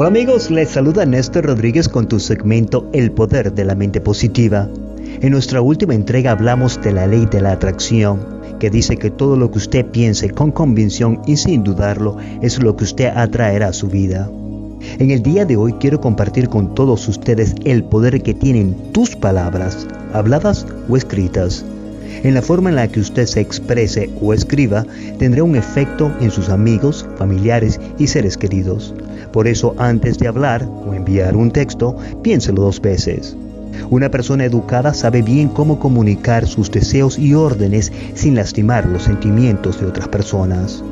Hola amigos, les saluda Néstor Rodríguez con tu segmento El Poder de la Mente Positiva. En nuestra última entrega hablamos de la ley de la atracción, que dice que todo lo que usted piense con convicción y sin dudarlo es lo que usted atraerá a su vida. En el día de hoy quiero compartir con todos ustedes el poder que tienen tus palabras, habladas o escritas. En la forma en la que usted se exprese o escriba tendrá un efecto en sus amigos, familiares y seres queridos. Por eso antes de hablar o enviar un texto, piénselo dos veces. Una persona educada sabe bien cómo comunicar sus deseos y órdenes sin lastimar los sentimientos de otras personas.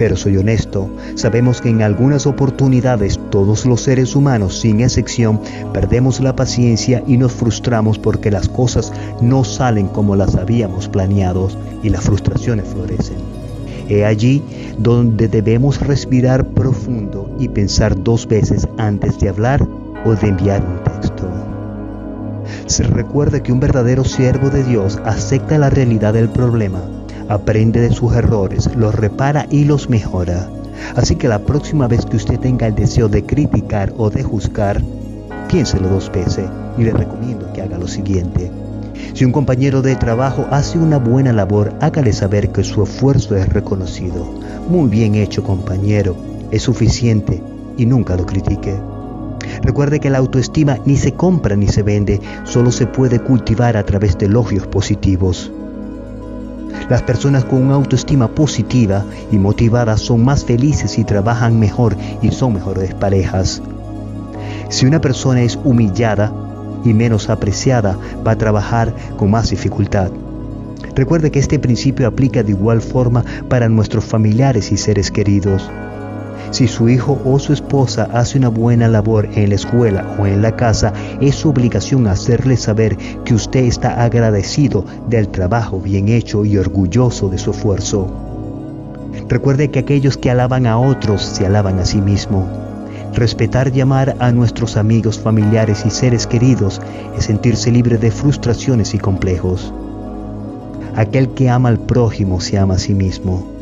Pero soy honesto, sabemos que en algunas oportunidades todos los seres humanos, sin excepción, perdemos la paciencia y nos frustramos porque las cosas no salen como las habíamos planeado y las frustraciones florecen. He allí donde debemos respirar profundo y pensar dos veces antes de hablar o de enviar un texto. Se recuerda que un verdadero siervo de Dios acepta la realidad del problema aprende de sus errores, los repara y los mejora. Así que la próxima vez que usted tenga el deseo de criticar o de juzgar, piénselo dos veces y le recomiendo que haga lo siguiente. Si un compañero de trabajo hace una buena labor, hágale saber que su esfuerzo es reconocido. Muy bien hecho compañero, es suficiente y nunca lo critique. Recuerde que la autoestima ni se compra ni se vende, solo se puede cultivar a través de elogios positivos. Las personas con una autoestima positiva y motivada son más felices y trabajan mejor y son mejores parejas. Si una persona es humillada y menos apreciada, va a trabajar con más dificultad. Recuerde que este principio aplica de igual forma para nuestros familiares y seres queridos. Si su hijo o su esposa hace una buena labor en la escuela o en la casa, es su obligación hacerle saber que usted está agradecido del trabajo bien hecho y orgulloso de su esfuerzo. Recuerde que aquellos que alaban a otros se alaban a sí mismo. Respetar y amar a nuestros amigos, familiares y seres queridos es sentirse libre de frustraciones y complejos. Aquel que ama al prójimo se ama a sí mismo.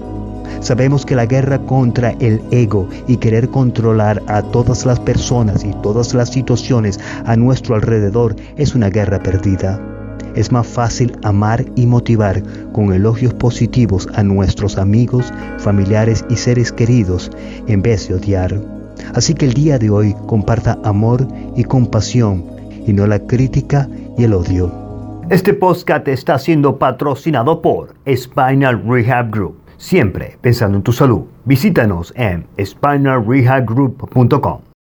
Sabemos que la guerra contra el ego y querer controlar a todas las personas y todas las situaciones a nuestro alrededor es una guerra perdida. Es más fácil amar y motivar con elogios positivos a nuestros amigos, familiares y seres queridos en vez de odiar. Así que el día de hoy comparta amor y compasión y no la crítica y el odio. Este podcast está siendo patrocinado por Spinal Rehab Group Siempre pensando en tu salud. Visítanos en spinalrehabgroup.com.